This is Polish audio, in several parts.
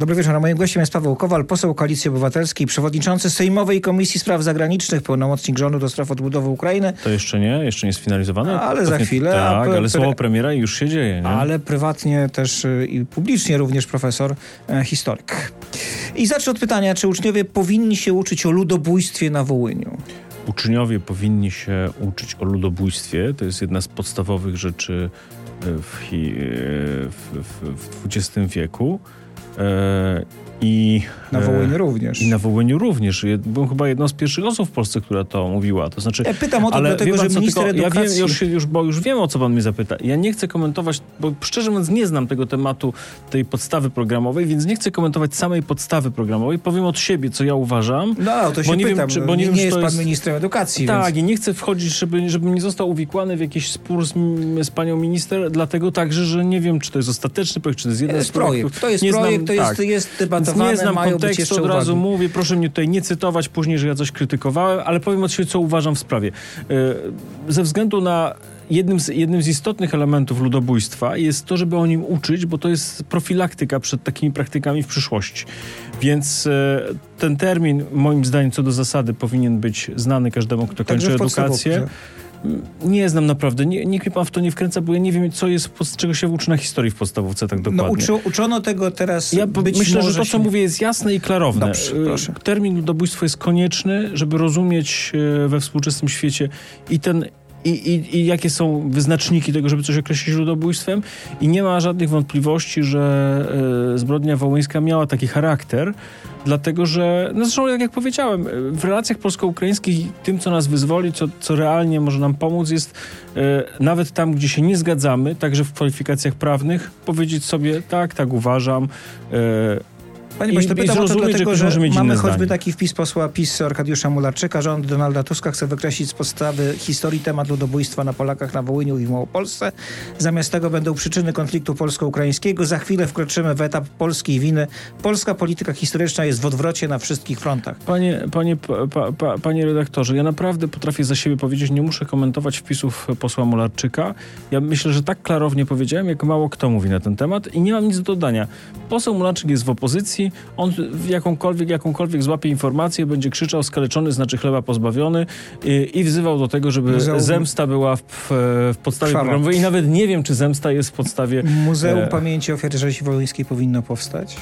Dobry wieczór. Moim gościem jest Paweł Kowal, poseł Koalicji Obywatelskiej, przewodniczący Sejmowej Komisji Spraw Zagranicznych, pełnomocnik rządu do spraw odbudowy Ukrainy. To jeszcze nie, jeszcze nie jest finalizowane. Ale To za nie- chwilę, Tak, ale słowo premiera już się dzieje. Nie? Ale prywatnie też y, i publicznie również profesor, e, historyk. I zacznę od pytania, czy uczniowie powinni się uczyć o ludobójstwie na Wołyniu? Uczniowie powinni się uczyć o ludobójstwie. To jest jedna z podstawowych rzeczy e, w, e, w, w, w XX wieku. E, I Na e, Wołyniu również. I na Wołyniu również. Byłem chyba jedną z pierwszych osób w Polsce, która to mówiła. To znaczy, Ja pytam o to ale dlatego, pan że minister tylko edukacji... Ja wiem, już, już, bo już wiem, o co pan mnie zapyta. Ja nie chcę komentować, bo szczerze mówiąc nie znam tego tematu, tej podstawy programowej, więc nie chcę komentować samej podstawy programowej. Powiem od siebie, co ja uważam. No, to się nie wiem, pytam. czy- no, bo nie nie, wiem, nie czy jest pan jest- ministrem edukacji, Tak, więc... i nie chcę wchodzić, żeby, żebym nie został uwikłany w jakiś spór z, z panią minister, dlatego także, że nie wiem, czy to jest ostateczny projekt, czy to jest jeden z jest projekt, projektów. to jest Nie projekt, to jest, tak. jest debatowane, nie znam mają być kontekstu, jeszcze od razu uwagi. mówię, proszę mnie tutaj nie cytować później, że ja coś krytykowałem, ale powiem od siebie, co uważam w sprawie. E, Ze względu na jednym z, jednym z istotnych elementów ludobójstwa jest to, żeby o nim uczyć, bo to jest profilaktyka przed takimi praktykami w przyszłości. Więc e, ten termin, moim zdaniem, co do zasady, powinien być znany każdemu, kto Także kończy edukację. Nie znam naprawdę, nie, nikt mi pan w to nie wkręca, bo ja nie wiem, co jest, czego się uczy na historii w podstawówce tak dokładnie. No, uczy, uczono tego teraz Ja myślę, że to, co się... mówię, jest jasne i klarowne. Dobrze, Y, proszę. Termin ludobójstwo jest konieczny, żeby rozumieć y, we współczesnym świecie i ten. I, i, I jakie są wyznaczniki tego, żeby coś określić ludobójstwem? I nie ma żadnych wątpliwości, że y, zbrodnia wołyńska miała taki charakter, dlatego że, no zresztą jak, jak powiedziałem, w relacjach polsko-ukraińskich tym, co nas wyzwoli, co, co realnie może nam pomóc, jest y, nawet tam, gdzie się nie zgadzamy, także w kwalifikacjach prawnych, powiedzieć sobie, tak, tak uważam, y, Panie pośle, pytam o to że dlatego, że mieć mamy choćby zdanie. taki wpis posła PiS Arkadiusza Mularczyka. Rząd Donalda Tuska chce wykreślić z podstawy historii temat ludobójstwa na Polakach na Wołyniu i w Małopolsce. Zamiast tego będą przyczyny konfliktu polsko-ukraińskiego. Za chwilę wkroczymy w etap polskiej winy. Polska polityka historyczna jest w odwrocie na wszystkich frontach. Panie, panie, pa, pa, pa, panie redaktorze, ja naprawdę potrafię za siebie powiedzieć, nie muszę komentować wpisów posła Mularczyka. Ja myślę, że tak klarownie powiedziałem, jak mało kto mówi na ten temat i nie mam nic do dodania. Poseł Mularczyk jest w opozycji, on jakąkolwiek, jakąkolwiek złapie informację, będzie krzyczał skaleczony, znaczy chleba pozbawiony i, i wzywał do tego, żeby Muzeum- zemsta była w, w, podstawie Krwawa. programowej i nawet nie wiem, czy zemsta jest w podstawie Muzeum E. Pamięci Ofiar Rzezi Wołyńskiej powinno powstać.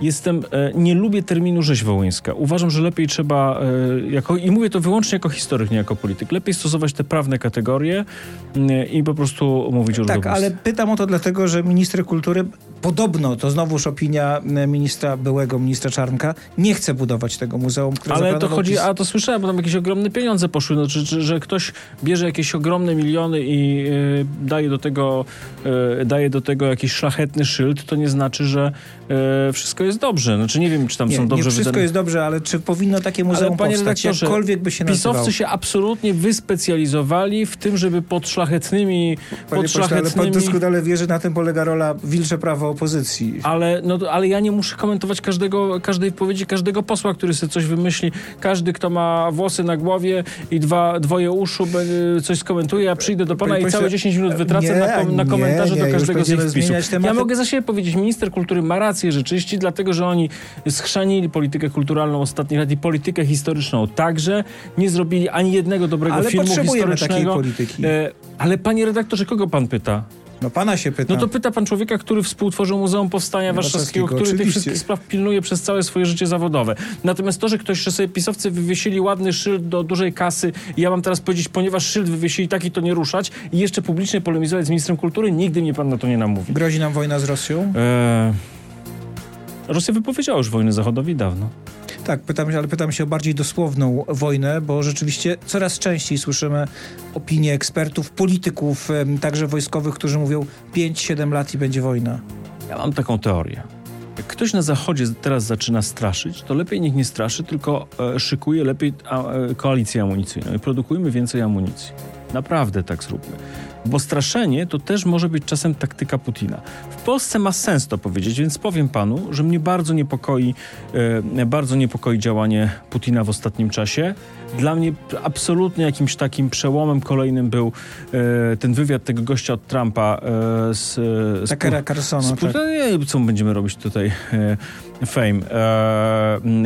Jestem, e, nie lubię terminu rzeź wołyńska. Uważam, że lepiej trzeba, e, jako, i mówię to wyłącznie jako historyk, nie jako polityk, lepiej stosować te prawne kategorie mm, i po prostu mówić o Tak, ale pytam o to dlatego, że minister kultury, podobno, to znowuż opinia e, ministra, byłego ministra Czarnka, nie chce budować tego muzeum, które Ale to chodzi, a to słyszałem, bo tam jakieś ogromne pieniądze poszły, no, czy, czy, że ktoś bierze jakieś ogromne miliony i e, daje, do tego, e, daje do tego jakiś szlachetny szyld, to nie znaczy, że e, wszystko jest dobrze. Znaczy nie wiem, czy tam Nie, są dobrze nie wszystko wydane- jest dobrze, ale czy powinno takie muzeum panie powstać, jakkolwiek by się nazywało? Pisowcy się absolutnie wyspecjalizowali w tym, żeby pod szlachetnymi... Panie pod pośle, ale pan szlachetnymi doskonale wie, że na tym polega rola wilcze prawo opozycji. ale, no, ale ja nie muszę komentować każdego, każdej wypowiedzi każdego posła, który sobie coś wymyśli. Każdy, kto ma włosy na głowie i dwa, dwoje uszu, coś skomentuje. Ja przyjdę do pana Panie i całe 10 minut wytracę nie, na, kom, na nie, komentarze nie, do już każdego z ich będziemy wpisów. Ja mogę za siebie powiedzieć, minister kultury ma rację rzeczywiście, dlatego, że oni schrzanili politykę kulturalną ostatnich lat i politykę historyczną także. Nie zrobili ani jednego dobrego Ale filmu potrzebujemy takiej historycznego. polityki. E, ale panie redaktorze, kogo pan pyta? No pana się pyta. No to pyta pan człowieka, który współtworzył Muzeum Powstania Warszawskiego, Warszawskiego, który tych oczywiście. wszystkich spraw pilnuje przez całe swoje życie zawodowe. Natomiast to, że ktoś, że sobie pisowcy wywiesili ładny szyld do dużej kasy i ja mam teraz powiedzieć, ponieważ szyld wywiesili taki, to nie ruszać i jeszcze publicznie polemizować z ministrem kultury, nigdy mnie pan na to nie namówi. Grozi nam wojna z Rosją? Eee... Rosja wypowiedziała już wojnę Zachodowi dawno. Tak, pytam ale pytam się o bardziej dosłowną wojnę, bo rzeczywiście coraz częściej słyszymy opinie ekspertów, polityków, także wojskowych, którzy mówią 5-7 lat i będzie wojna. Ja mam taką teorię. Jak ktoś na zachodzie teraz zaczyna straszyć, to lepiej niech nie straszy, tylko e, szykuje lepiej e, koalicję amunicyjną i produkujmy więcej amunicji. Naprawdę tak zróbmy. Bo straszenie to też może być czasem taktyka Putina. W Polsce ma sens to powiedzieć, więc powiem panu, że mnie bardzo niepokoi, e, bardzo niepokoi działanie Putina w ostatnim czasie. Dla mnie absolutnie jakimś takim przełomem kolejnym był e, ten wywiad tego gościa od Trumpa e, z, z, Takera Carsona. z Tak. Co będziemy robić tutaj fame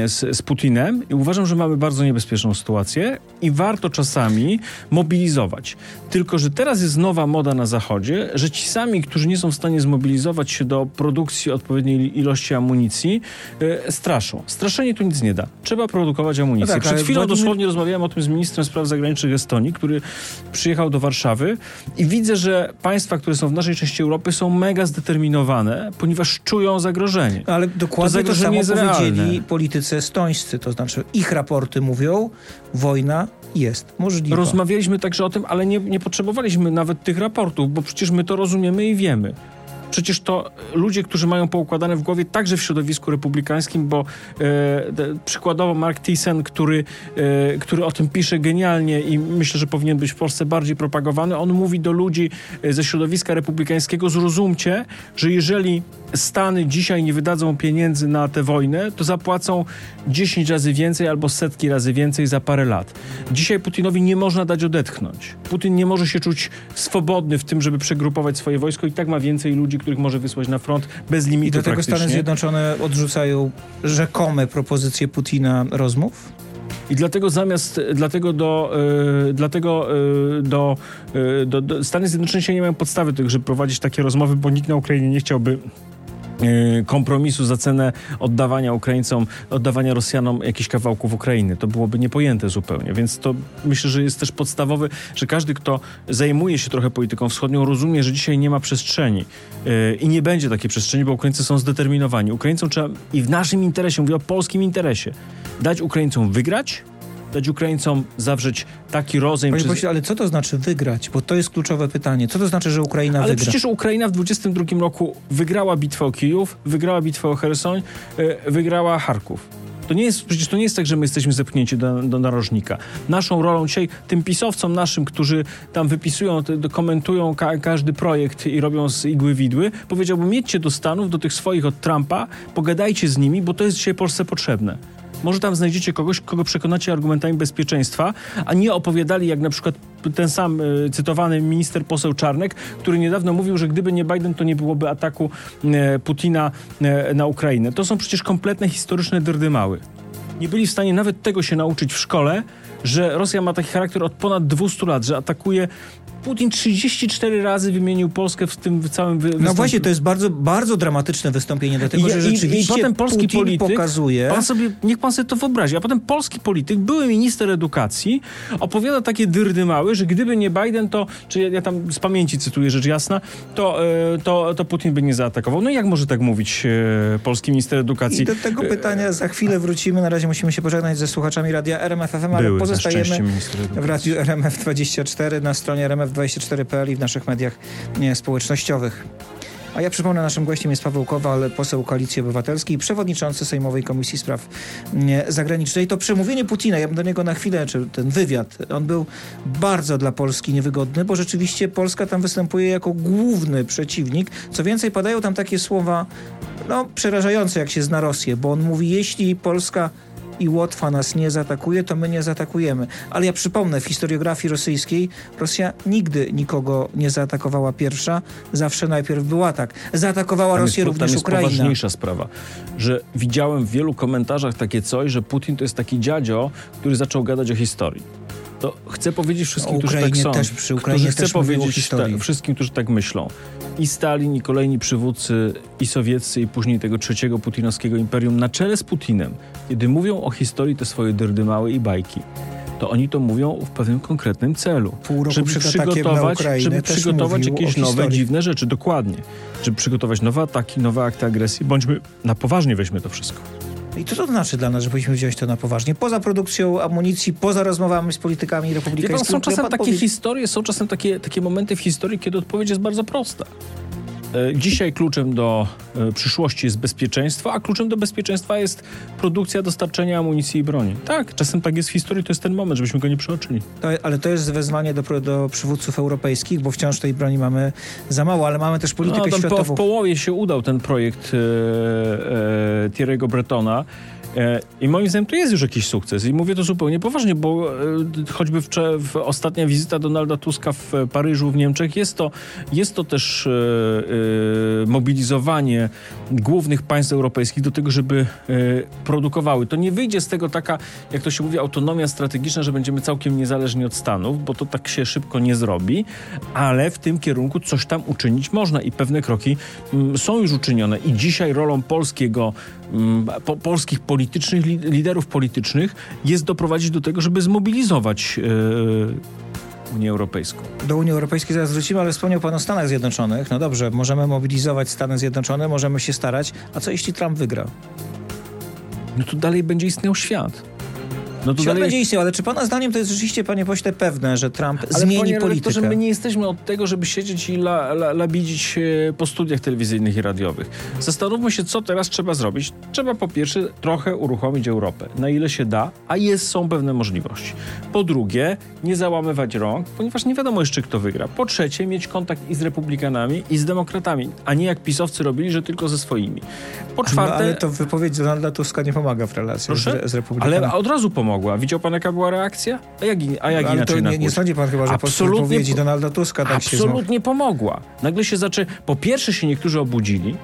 z, z Putinem i uważam, że mamy bardzo niebezpieczną sytuację i warto czasami mobilizować. Tylko, że teraz jest nowa moda na Zachodzie, że ci sami, którzy nie są w stanie zmobilizować się do produkcji odpowiedniej ilości amunicji, e, straszą. Straszenie tu nic nie da. Trzeba produkować amunicję. No tak, Przed chwilą Władimir- dosłownie rozmawiałem o tym z ministrem spraw zagranicznych Estonii, który przyjechał do Warszawy i widzę, że państwa, które są w naszej części Europy są mega zdeterminowane, ponieważ czują zagrożenie. No, ale dokładnie to, zagrożenie samo powiedzieli politycy estońscy, to znaczy ich raporty mówią, wojna jest możliwa. Rozmawialiśmy także o tym, ale nie, nie potrzebowaliśmy nawet tych raportów, bo przecież my to rozumiemy i wiemy. Przecież to ludzie, którzy mają poukładane w głowie także w środowisku republikańskim, bo e, przykładowo Mark Thyssen, który, e, który o tym pisze genialnie i myślę, że powinien być w Polsce bardziej propagowany, on mówi do ludzi e, ze środowiska republikańskiego, zrozumcie, że jeżeli Stany dzisiaj nie wydadzą pieniędzy na tę wojnę, to zapłacą 10 razy więcej albo setki razy więcej za parę lat. Dzisiaj Putinowi nie można dać odetchnąć. Putin nie może się czuć swobodny w tym, żeby przegrupować swoje wojsko i tak ma więcej ludzi, których może wysłać na front bez I limitu do tego praktycznie. Stany Zjednoczone odrzucają rzekome propozycje Putina rozmów? I dlatego zamiast, dlatego do, y, dlatego y, do, y, do, do Stany Zjednoczone się nie mają podstawy do tego, żeby prowadzić takie rozmowy, bo nikt na Ukrainie nie chciałby kompromisu za cenę oddawania Ukraińcom, oddawania Rosjanom jakichś kawałków Ukrainy. To byłoby niepojęte zupełnie, więc to myślę, że jest też podstawowy, że każdy, kto zajmuje się trochę polityką wschodnią, rozumie, że dzisiaj nie ma przestrzeni y, i nie będzie takiej przestrzeni, bo Ukraińcy są zdeterminowani. Ukraińcom trzeba i w naszym interesie, mówię o polskim interesie, dać Ukraińcom wygrać, dać Ukraińcom zawrzeć taki rozejm. Panie czy- pośle, ale co to znaczy wygrać? Bo to jest kluczowe pytanie. Co to znaczy, że Ukraina ale wygra? przecież Ukraina w 22 roku wygrała bitwę o Kijów, wygrała bitwę o Cherson, e, wygrała Charków. To nie jest, przecież to nie jest tak, że my jesteśmy zepchnięci do, do narożnika. Naszą rolą dzisiaj, tym pisowcom naszym, którzy tam wypisują, te, komentują ka każdy projekt i robią z igły widły, powiedziałbym, jedźcie do Stanów, do tych swoich od Trumpa, pogadajcie z nimi, bo to jest dzisiaj Polsce potrzebne. Może tam znajdziecie kogoś, kogo przekonacie argumentami bezpieczeństwa, a nie opowiadali jak na przykład ten sam e, cytowany minister poseł Czarnek, który niedawno mówił, że gdyby nie Biden, to nie byłoby ataku e, Putina e, na Ukrainę. To są przecież kompletne historyczne dyrdymały. Nie byli w stanie nawet tego się nauczyć w szkole, że Rosja ma taki charakter od ponad 200 lat, że atakuje. Putin 34 razy wymienił Polskę w tym całym wy- No wystąpieniu. właśnie, to jest bardzo, bardzo dramatyczne wystąpienie, dlatego I- że i- rzeczywiście i potem polski Putin polityk, pokazuje... Pan sobie, niech pan sobie to wyobrazi. A potem polski polityk, były minister edukacji, opowiada takie dyrdy małe, że gdyby nie Biden, to, czy ja, ja tam z pamięci cytuję rzecz jasna, to, e, to, to Putin by nie zaatakował. No i jak może tak mówić e, polski minister edukacji? I do tego pytania za chwilę wrócimy. Na razie musimy się pożegnać ze słuchaczami radia RMF FM, ale Były, pozostajemy w radiu RMF24 na stronie rmf24.pl i w naszych mediach nie, społecznościowych. A ja przypomnę, naszym gościem jest Paweł Kowal, poseł Koalicji Obywatelskiej, przewodniczący Sejmowej Komisji Spraw nie, Zagranicznych. To przemówienie Putina, ja bym do niego na chwilę, czy ten wywiad, on był bardzo dla Polski niewygodny, bo rzeczywiście Polska tam występuje jako główny przeciwnik. Co więcej, padają tam takie słowa, no, przerażające, jak się zna Rosję, bo on mówi, jeśli Polska i Łotwa nas nie zaatakuje, to my nie zaatakujemy. Ale ja przypomnę, w historiografii rosyjskiej Rosja nigdy nikogo nie zaatakowała pierwsza, zawsze najpierw był atak. Zaatakowała Tam Rosję jest, również tam jest Ukraina. poważniejsza sprawa, że widziałem w wielu komentarzach takie coś, że Putin to jest taki dziadzio, który zaczął gadać o historii. To chcę powiedzieć wszystkim, którzy tak są. też, przy Ukrainie którzy chcę powiedzieć ta, wszystkim, którzy tak myślą. I Stalin, i kolejni przywódcy, i sowieccy, i później tego trzeciego putinowskiego imperium na czele z Putinem, kiedy mówią o historii te swoje dyrdymały i bajki, to oni to mówią w pewnym konkretnym celu. Pół roku żeby przygotować, żeby przygotować jakieś nowe, dziwne rzeczy. Dokładnie. Żeby przygotować nowe ataki, nowe akty agresji. Bądźmy, na poważnie weźmy to wszystko. I co to znaczy dla nas, że powinniśmy wziąć to na poważnie? Poza produkcją amunicji, poza rozmowami z politykami republikańskimi. są czasem takie historie, są czasem takie, takie momenty w historii, kiedy odpowiedź jest bardzo prosta. E, dzisiaj kluczem do e, przyszłości jest bezpieczeństwo, a kluczem do bezpieczeństwa jest produkcja, dostarczenie amunicji i broni. Tak, czasem tak jest w historii, to jest ten moment, żebyśmy go nie przeoczyli. To, ale to jest wezwanie do, do przywódców europejskich, bo wciąż tej broni mamy za mało, ale mamy też politykę no, światową. Po, w połowie się udał ten projekt e, e, Thierry'ego Bretona. E, I moim zdaniem to jest już jakiś sukces. I mówię to zupełnie poważnie, bo e, choćby w, ostatnia wizyta Donalda Tuska w Paryżu, w Niemczech, jest to, jest to też e, mobilizowanie głównych państw europejskich do tego, żeby produkowały. To nie wyjdzie z tego taka, jak to się mówi, autonomia strategiczna, że będziemy całkiem niezależni od Stanów, bo to tak się szybko nie zrobi, ale w tym kierunku coś tam uczynić można i pewne kroki m, są już uczynione. I dzisiaj rolą polskiego, po, polskich politycznych, liderów politycznych jest doprowadzić do tego, żeby zmobilizować yy, Unię Europejską. Do Unii Europejskiej zaraz wrócimy, ale wspomniał Pan o Stanach Zjednoczonych. No dobrze, możemy mobilizować Stany Zjednoczone, możemy się starać. A co jeśli Trump wygra? No to dalej będzie istniał świat. No to dalej... będzie istniał, ale czy pana zdaniem to jest rzeczywiście, panie pośle, pewne, że Trump ale zmieni politykę? że my nie jesteśmy od tego, żeby siedzieć i la, la, labidzić po studiach telewizyjnych i radiowych. Zastanówmy się, co teraz trzeba zrobić. Trzeba po pierwsze trochę uruchomić Europę, na ile się da, a jest, są pewne możliwości. Po drugie, nie załamywać rąk, ponieważ nie wiadomo jeszcze, kto wygra. Po trzecie, mieć kontakt i z republikanami, i z demokratami, a nie jak pisowcy robili, że tylko ze swoimi. Po czwarte... No, ale to wypowiedź Donalda Tuska nie pomaga w relacjach z, z republikanami. Ale od razu pomaga pomogła. Widział pan, jaka była reakcja? A jak, a jak Ale inaczej to nie, nie sądzi pan chyba, że absolutnie, po wypowiedzi Donalda Tuska tak absolutnie się Absolutnie pomogła. Nagle się zaczęły... Po pierwsze się niektórzy obudzili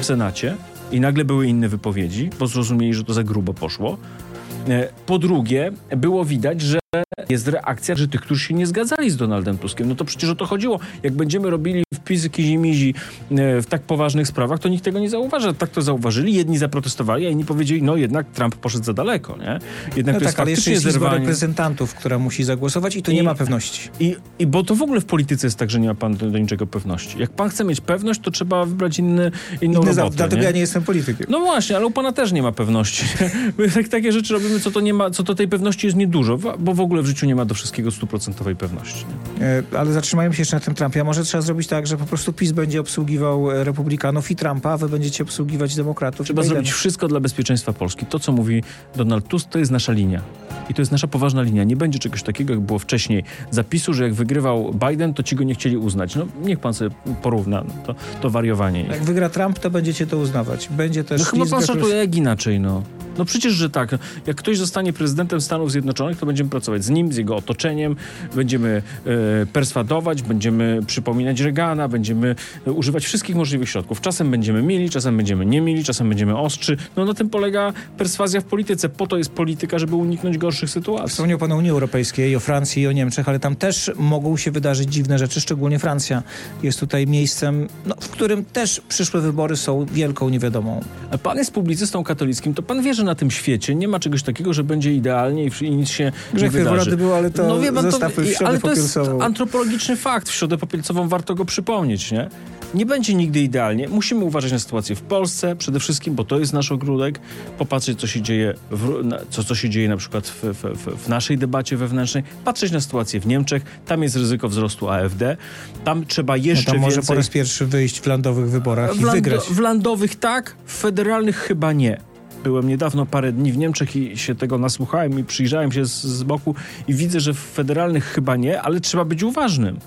w Senacie i nagle były inne wypowiedzi, bo zrozumieli, że to za grubo poszło. E, po drugie, było widać, że jest reakcja, że tych, którzy się nie zgadzali z Donaldem Tuskiem. No to przecież o to chodziło. Jak będziemy robili wpisy kizimizi e, w tak poważnych sprawach, to nikt tego nie zauważa. Tak to zauważyli, jedni zaprotestowali, a inni powiedzieli, no jednak Trump poszedł za daleko, nie? Jednak no to tak, jest ale jeszcze jest zerwanie... reprezentantów, która musi zagłosować i tu I, nie ma pewności. I, I bo to w ogóle w polityce jest tak, że nie ma pan do, do niczego pewności. Jak pan chce mieć pewność, to trzeba wybrać inny, inną Inny robotę. Dlatego nie? ja nie jestem politykiem. No właśnie, ale u pana też nie ma pewności. My tak, takie rzeczy robimy, co to nie ma, co to tej pewności jest niedużo, bo w ogóle w życiu nie ma do wszystkiego stuprocentowej pewności. E, ale zatrzymajmy się jeszcze na tym Trumpie. A może trzeba zrobić tak, że po prostu PiS będzie obsługiwał e, republikanów i Trumpa, a wy będziecie obsługiwać demokratów. Trzeba zrobić wszystko dla bezpieczeństwa Polski. To, co mówi Donald Tusk, to jest nasza linia. I to jest nasza poważna linia. Nie będzie czegoś takiego, jak było wcześniej. Zapisu, że jak wygrywał Biden, to ci go nie chcieli uznać. No niech pan sobie porówna. No, to, to wariowanie. Jak wygra Trump, to będziecie to uznawać. Będzie też... No chyba pan szacuje jak inaczej, no. No przecież, że tak. Jak ktoś zostanie prezydentem Stanów Zjednoczonych, to będziemy pracować z nim, z jego otoczeniem, będziemy e, perswadować, będziemy przypominać Reagana, będziemy e, używać wszystkich możliwych środków. Czasem będziemy mieli, czasem będziemy nie mieli, czasem będziemy ostrzy. No na tym polega perswazja w polityce. Po to jest polityka, żeby uniknąć gorszych sytuacji. Wspomniał pan o Unii Europejskiej, o Francji i o Niemczech, ale tam też mogą się wydarzyć dziwne rzeczy, szczególnie Francja jest tutaj miejscem, no, w którym też przyszłe wybory są wielką niewiadomą. A pan jest publicystą katolickim, to pan wie, że na tym świecie nie ma czegoś takiego, że będzie idealnie i, nic się Grzech nie wydarzy. Był, ale to no wie pan, to, ale to jest antropologiczny fakt. W środę popielcową warto go przypomnieć, nie? Nie będzie nigdy idealnie. Musimy uważać na sytuację w Polsce przede wszystkim, bo to jest nasz ogródek. Popatrzeć, co się dzieje, w, na, co, co się dzieje na przykład w, w, w, naszej debacie wewnętrznej. Patrzeć na sytuację w Niemczech. Tam jest ryzyko wzrostu AfD. Tam trzeba jeszcze no tam może więcej... po raz pierwszy wyjść w landowych wyborach w i wygrać. W landowych tak, w federalnych chyba nie. Byłem niedawno parę dni w Niemczech i się tego nasłuchałem i przyjrzałem się z, z boku i widzę, że w federalnych chyba nie, ale trzeba być uważnym.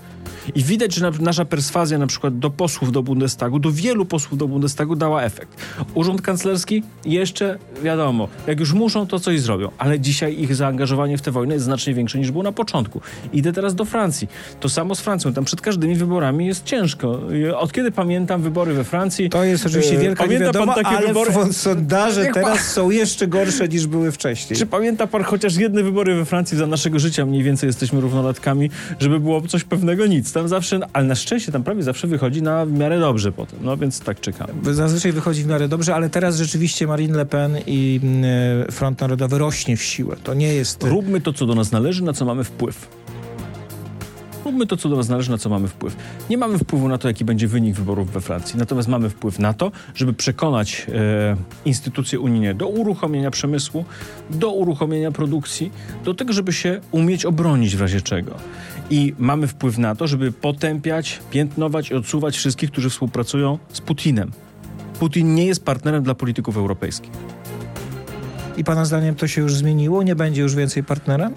I widać, że nasza perswazja na przykład do posłów do Bundestagu, do wielu posłów do Bundestagu dała efekt. Urząd kanclerski jeszcze wiadomo, jak już muszą, to coś zrobią, ale dzisiaj ich zaangażowanie w tę wojnę jest znacznie większe niż było na początku. Idę teraz do Francji. To samo z Francją. Tam przed każdymi wyborami jest ciężko. Od kiedy pamiętam wybory we Francji... To jest oczywiście e, wielka pamięta niewiadoma, pan takie ale wybory... sondaże teraz pan... są jeszcze gorsze niż były wcześniej. Czy pamięta pan chociaż jedne wybory we Francji za naszego życia? Mniej więcej jesteśmy równolatkami, żeby było coś pewnego nic tam zawsze, ale na szczęście tam prawie zawsze wychodzi na w miarę dobrze potem. No więc tak czekamy. Zazwyczaj wychodzi w miarę dobrze, ale teraz rzeczywiście Marine Le Pen i mm, Front Narodowy rośnie w siłę. To nie jest... Róbmy to, co do nas należy, na co mamy wpływ. Róbmy to, co do nas należy, na co mamy wpływ. Nie mamy wpływu na to, jaki będzie wynik wyborów we Francji. Natomiast mamy wpływ na to, żeby przekonać e, instytucje unijne do uruchomienia przemysłu, do uruchomienia produkcji, do tego, żeby się umieć obronić w razie czego. I mamy wpływ na to, żeby potępiać, piętnować i odsuwać wszystkich, którzy współpracują z Putinem. Putin nie jest partnerem dla polityków europejskich. I pana zdaniem to się już zmieniło? Nie będzie już więcej partnera?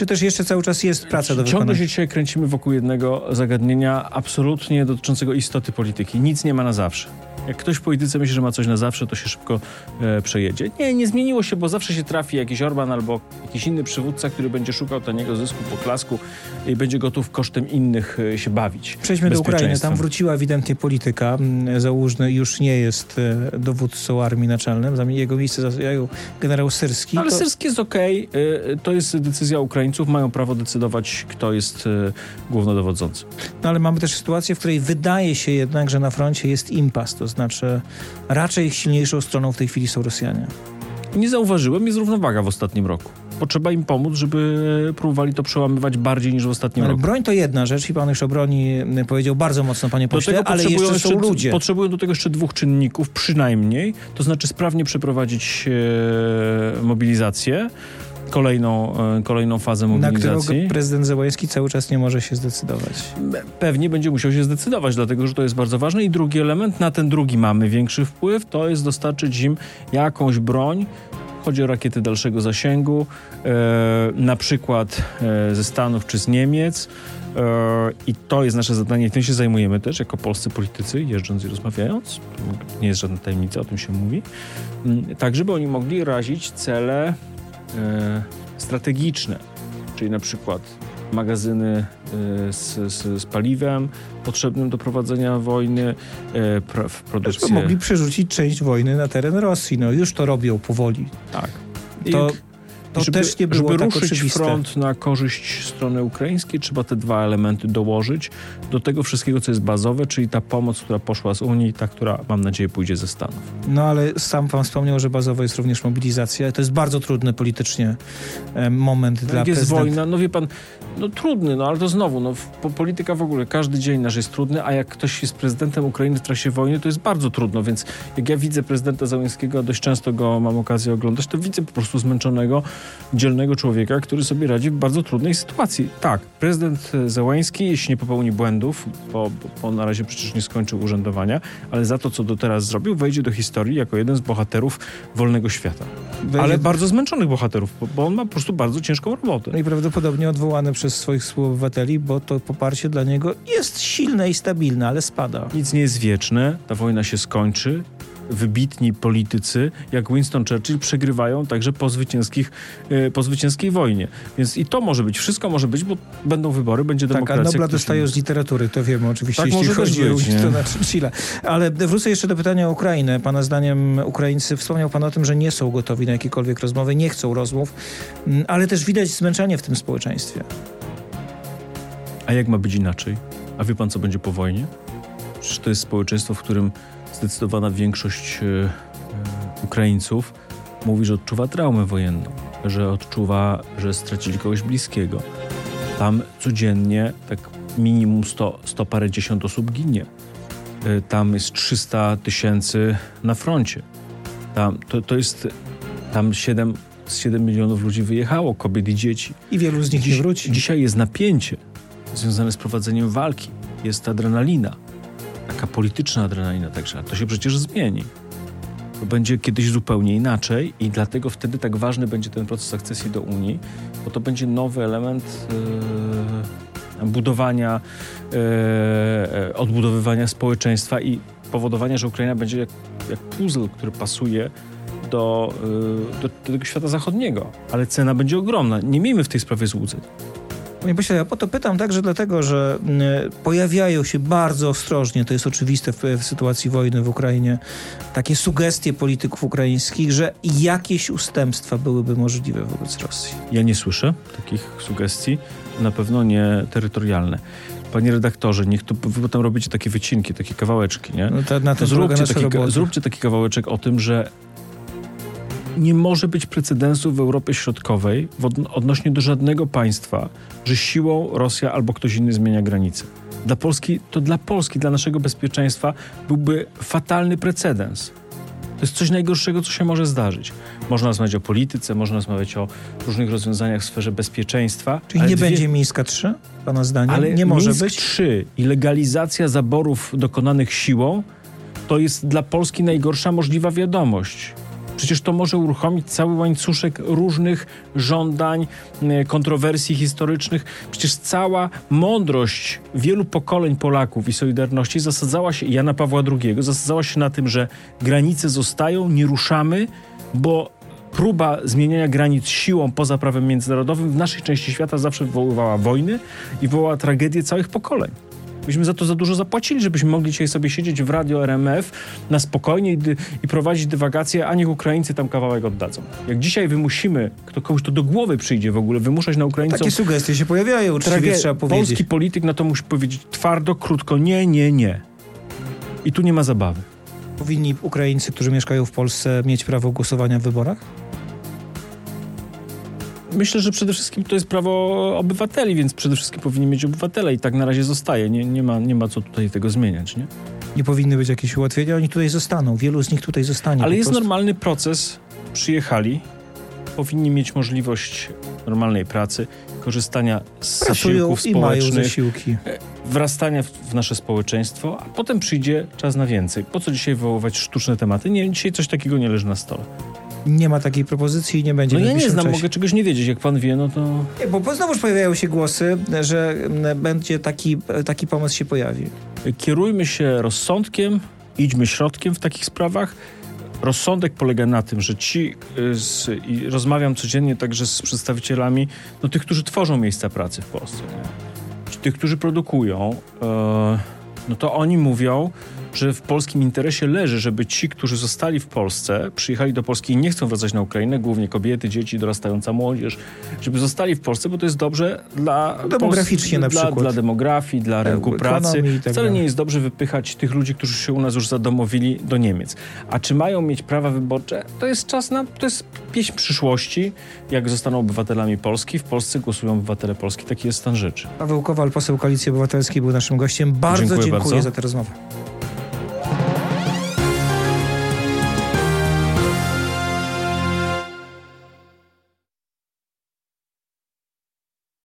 Czy też jeszcze cały czas jest praca do Ciągle wykonania? się dzisiaj kręcimy wokół jednego zagadnienia absolutnie dotyczącego istoty polityki. Nic nie ma na zawsze. Jak ktoś w polityce myśli, że ma coś na zawsze, to się szybko e, przejedzie. Nie, nie zmieniło się, bo zawsze się trafi jakiś Orban albo jakiś inny przywódca, który będzie szukał taniego zysku, poklasku i będzie gotów kosztem innych e, się bawić. Przejdźmy do Ukrainy. Tam wróciła ewidentnie polityka. Załóżny już nie jest e, dowódcą armii naczelnym. Jego miejsce zajął generał Syrski. Ale To- Syrski jest okej. e, To jest decyzja Ukraińców. Mają prawo decydować, kto jest głównodowodzącym. No ale mamy też sytuację, w której wydaje się jednak, że na froncie jest impas, to znaczy raczej silniejszą stroną w tej chwili są Rosjanie. Nie zauważyłem, jest równowaga w ostatnim roku. Potrzeba im pomóc, żeby próbowali to przełamywać bardziej niż w ostatnim Ale roku. broń to jedna rzecz i pan już o broni y, powiedział bardzo mocno, panie pośle, ale potrzebują jeszcze są ludzie. Potrzebują do tego jeszcze dwóch czynników, przynajmniej, to znaczy sprawnie przeprowadzić e, mobilizację, kolejną, e, kolejną fazę na którą mobilizacji. prezydent Zełański cały czas nie może się zdecydować. Pewnie będzie musiał się zdecydować, dlatego że to jest bardzo ważne. I drugi element, na ten drugi mamy większy wpływ, to jest dostarczyć im jakąś broń. Chodzi o rakiety dalszego zasięgu, e, na przykład e, ze Stanów czy z Niemiec. E, I to jest nasze zadanie, i tym się zajmujemy też jako polscy politycy, jeżdżąc i rozmawiając. Nie jest żadna tajemnica, o tym się mówi. Mm, Tak, żeby oni mogli razić cele strategiczne, czyli na przykład magazyny e, z, z, z paliwem potrzebnym do prowadzenia wojny, e, pra, produkcję... mogli przerzucić część wojny na teren Rosji. No już to robią powoli. Tak. To, I- to żeby, też nie było żeby tak ruszyć oczywiste. front na korzyść strony ukraińskiej, trzeba te dwa elementy dołożyć do tego wszystkiego, co jest bazowe, czyli ta pomoc, która poszła z Unii, ta, która mam nadzieję pójdzie ze Stanów. No ale sam pan wspomniał, że bazowo jest również mobilizacja. To jest bardzo trudny politycznie moment dla Jak jest prezydenta. wojna, no wie pan, no trudny, no ale to znowu, no polityka w ogóle, każdy dzień nasz jest trudny, a jak ktoś jest prezydentem Ukrainy w trakcie wojny, to jest bardzo trudno, więc jak ja widzę prezydenta Załęskiego, a dość często go mam okazję oglądać, to widzę po prostu zmęczonego, dzielnego człowieka, który sobie radzi w bardzo trudnej sytuacji. Tak, prezydent e, Załański, jeśli nie popełni błędów, bo, bo na razie przecież nie skończył urzędowania, ale za to, co do teraz zrobił, wejdzie do historii jako jeden z bohaterów wolnego świata. Wejdzie- Ale bardzo zmęczonych bohaterów, bo, bo on ma po prostu bardzo ciężką robotę. No i prawdopodobnie odwołany przez swoich współobywateli, bo to poparcie dla niego jest silne i stabilne, ale spada. Nic nie jest wieczne, ta wojna się skończy. Wybitni politycy, jak Winston Churchill, przegrywają także po, zwycięskich, e, po zwycięskiej wojnie. Więc i to może być, wszystko może być, bo będą wybory, będzie Tak, a demokracja. Nobla inny- z literatury, to wiemy oczywiście, Tak jeśli może chodzi o być, nie? Winstona Churchilla. Ale wrócę jeszcze do pytania o Ukrainę. Pana zdaniem Ukraińcy, wspomniał pan o tym, że nie są gotowi na jakiekolwiek rozmowy, nie chcą rozmów, mm, ale też widać zmęczenie w tym społeczeństwie. A jak ma być inaczej? A wie pan, co będzie po wojnie? Przecież to jest społeczeństwo, w którym zdecydowana większość e, e, Ukraińców mówi, że odczuwa traumę wojenną, że odczuwa, że stracili kogoś bliskiego. Tam codziennie tak minimum 100, 100 parę dziesiąt osób ginie. E, Tam jest 300 tysięcy na froncie. Tam, to, to jest, tam 7, z 7 milionów ludzi wyjechało, kobiet i dzieci. I wielu z nich nie Dziś, wróci. dzisiaj jest napięcie związane z prowadzeniem walki. Jest adrenalina. Taka polityczna adrenalina także. A to się przecież zmieni. To będzie kiedyś zupełnie inaczej i dlatego wtedy tak ważny będzie ten proces akcesji do Unii, bo to będzie nowy element e, budowania, e, odbudowywania społeczeństwa i powodowania, że Ukraina będzie jak, jak puzzle, który pasuje do, e, do, do tego świata zachodniego. Ale cena będzie ogromna. Nie miejmy w tej sprawie złudzeń. Panie pośle, ja po to pytam także dlatego, że mm, pojawiają się bardzo ostrożnie, to jest oczywiste w, w sytuacji wojny w Ukrainie, takie sugestie polityków ukraińskich, że jakieś ustępstwa byłyby możliwe wobec Rosji. Ja nie słyszę takich sugestii, na pewno nie terytorialne. Panie redaktorze, niech to, wy potem robicie takie wycinki, takie kawałeczki, nie? No to, na To zróbcie taki, zróbcie taki kawałeczek o tym, że nie może być precedensu w Europie Środkowej odnośnie do żadnego państwa, że siłą Rosja albo ktoś inny zmienia granice. Dla Polski, to dla Polski, dla naszego bezpieczeństwa byłby fatalny precedens. To jest coś najgorszego, co się może zdarzyć. Można rozmawiać o polityce, można rozmawiać o różnych rozwiązaniach w sferze bezpieczeństwa. Czyli nie dwie- będzie Mińska 3, pana zdaniem? ale nie może Mińsk być? 3 i legalizacja zaborów dokonanych siłą to jest dla Polski najgorsza możliwa wiadomość. Przecież to może uruchomić cały łańcuszek różnych żądań, e, kontrowersji historycznych. Przecież cała mądrość wielu pokoleń Polaków i Solidarności zasadzała się, Jana Pawła II, zasadzała się na tym, że granice zostają, nie ruszamy, bo próba zmieniania granic siłą poza prawem międzynarodowym w naszej części świata zawsze wywoływała wojny i wywołała tragedię całych pokoleń. Myśmy za to za dużo zapłacili, żebyśmy mogli dzisiaj sobie siedzieć w radio RMF na spokojnie i, i prowadzić dywagacje, a niech Ukraińcy tam kawałek oddadzą. Jak dzisiaj wymusimy, kto komuś to do głowy przyjdzie w ogóle, wymuszać na Ukraińcom Takie sugestie się pojawiają, uczciwie trzeba powiedzieć. polski polityk na to musi powiedzieć twardo, krótko, nie, nie, nie. I tu nie ma zabawy. Powinni Ukraińcy, którzy mieszkają w Polsce, mieć prawo głosowania w wyborach? Myślę, że przede wszystkim to jest prawo obywateli, więc przede wszystkim powinni mieć obywatele i tak na razie zostaje. Nie, nie, ma, nie ma co tutaj tego zmieniać, nie? Nie powinny być jakieś ułatwienia, oni tutaj zostaną. Wielu z nich tutaj zostanie. Ale jest prostu. normalny proces. Przyjechali, powinni mieć możliwość normalnej pracy, korzystania z Pracują zasiłków i mają społecznych, zasiłki. wrastania w, w nasze społeczeństwo, a potem przyjdzie czas na więcej. Po co dzisiaj wywoływać sztuczne tematy? Nie, dzisiaj coś takiego nie leży na stole. Nie ma takiej propozycji i nie będzie No ja nie znam, czasie. mogę czegoś nie wiedzieć. Jak pan wie, no to... Nie, bo bo znowuż pojawiają się głosy, że będzie taki, taki pomysł się pojawi. Kierujmy się rozsądkiem, idźmy środkiem w takich sprawach. Rozsądek polega na tym, że ci, y, z, i rozmawiam codziennie także z przedstawicielami, no tych, którzy tworzą miejsca pracy w Polsce, nie? Czy tych, którzy produkują, e, no to oni mówią, że w polskim interesie leży, żeby ci, którzy zostali w Polsce, przyjechali do Polski i nie chcą wracać na Ukrainę, głównie kobiety, dzieci, dorastająca młodzież, żeby zostali w Polsce, bo to jest dobrze dla... No, demograficznie Pols- na dla, przykład. Dla demografii, dla rynku ekonomii pracy. tak Wcale nie jest dobrze wypychać tych ludzi, którzy się u nas już zadomowili do Niemiec. A czy mają mieć prawa wyborcze? To jest czas na, to jest pieśń przyszłości. Jak zostaną obywatelami Polski, w Polsce głosują obywatele Polski. Taki jest stan rzeczy. Paweł Kowal, poseł Koalicji Obywatelskiej był naszym gościem. Bardzo Dziękuję dziękuję, bardzo. za tę rozmowę.